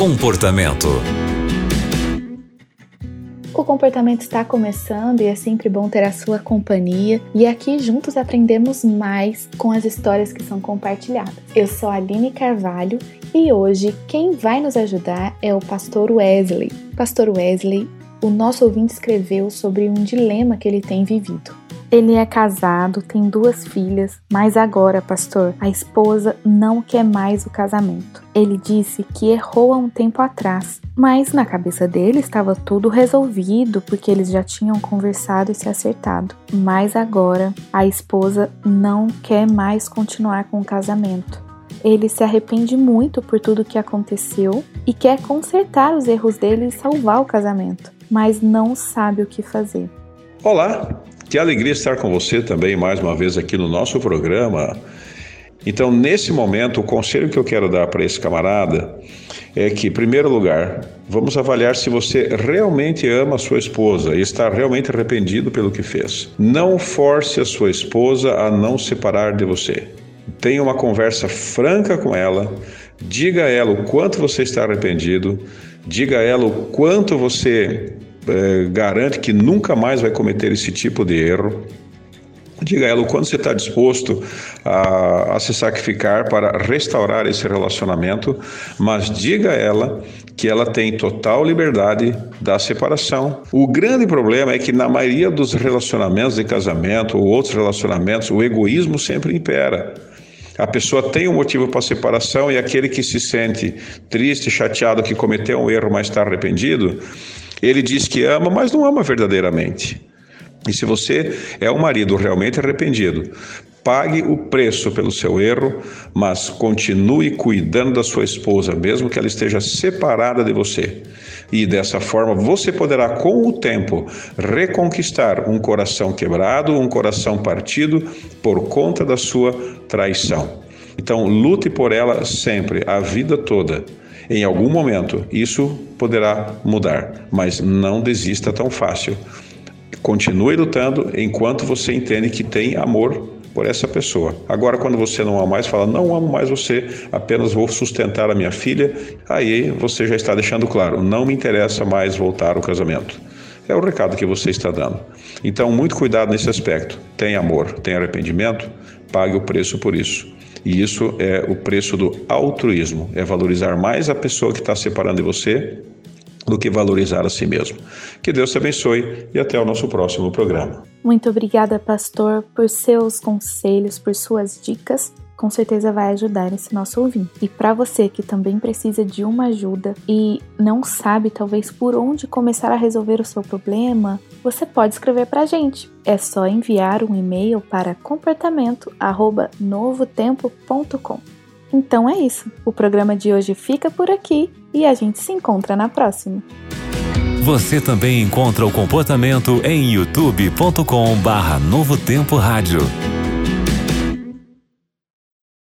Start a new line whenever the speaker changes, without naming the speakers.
Comportamento.
O comportamento está começando e é sempre bom ter a sua companhia. E aqui juntos aprendemos mais com as histórias que são compartilhadas. Eu sou a Aline Carvalho e hoje quem vai nos ajudar é o pastor Wesley. Pastor Wesley, o nosso ouvinte escreveu sobre um dilema que ele tem vivido. Ele é casado, tem duas filhas, mas agora, pastor, a esposa não quer mais o casamento. Ele disse que errou há um tempo atrás, mas na cabeça dele estava tudo resolvido porque eles já tinham conversado e se acertado. Mas agora a esposa não quer mais continuar com o casamento. Ele se arrepende muito por tudo que aconteceu e quer consertar os erros dele e salvar o casamento, mas não sabe o que fazer.
Olá, que alegria estar com você também mais uma vez aqui no nosso programa. Então, nesse momento, o conselho que eu quero dar para esse camarada é que, em primeiro lugar, vamos avaliar se você realmente ama a sua esposa e está realmente arrependido pelo que fez. Não force a sua esposa a não separar de você. Tenha uma conversa franca com ela, diga a ela o quanto você está arrependido, diga a ela o quanto você é, garante que nunca mais vai cometer esse tipo de erro. Diga a ela o quanto você está disposto a, a, se sacrificar para restaurar esse relacionamento, mas diga a ela que ela tem total liberdade da separação. O grande problema é que na maioria dos relacionamentos de casamento ou outros relacionamentos, o egoísmo sempre impera. A pessoa tem um motivo para separação e aquele que se sente triste, chateado que cometeu um erro, mas está arrependido, ele diz que ama, mas não ama verdadeiramente. E se você é um marido realmente arrependido, pague o preço pelo seu erro, mas continue cuidando da sua esposa, mesmo que ela esteja separada de você. E dessa forma você poderá, com o tempo, reconquistar um coração quebrado, um coração partido por conta da sua traição. Então, lute por ela sempre, a vida toda. Em algum momento, isso poderá mudar, mas não desista tão fácil. Continue lutando enquanto você entende que tem amor por essa pessoa. Agora, quando você não ama mais, fala: Não amo mais você, apenas vou sustentar a minha filha. Aí você já está deixando claro: Não me interessa mais voltar ao casamento. É o recado que você está dando. Então, muito cuidado nesse aspecto. Tem amor, tem arrependimento, pague o preço por isso. E isso é o preço do altruísmo, é valorizar mais a pessoa que está separando de você do que valorizar a si mesmo. Que Deus te abençoe e até o nosso próximo programa.
Muito obrigada, pastor, por seus conselhos, por suas dicas com certeza vai ajudar esse nosso ouvinte. E para você que também precisa de uma ajuda e não sabe talvez por onde começar a resolver o seu problema, você pode escrever para a gente. É só enviar um e-mail para comportamento@novotempo.com. Então é isso. O programa de hoje fica por aqui e a gente se encontra na próxima.
Você também encontra o comportamento em youtube.com/novotempo rádio.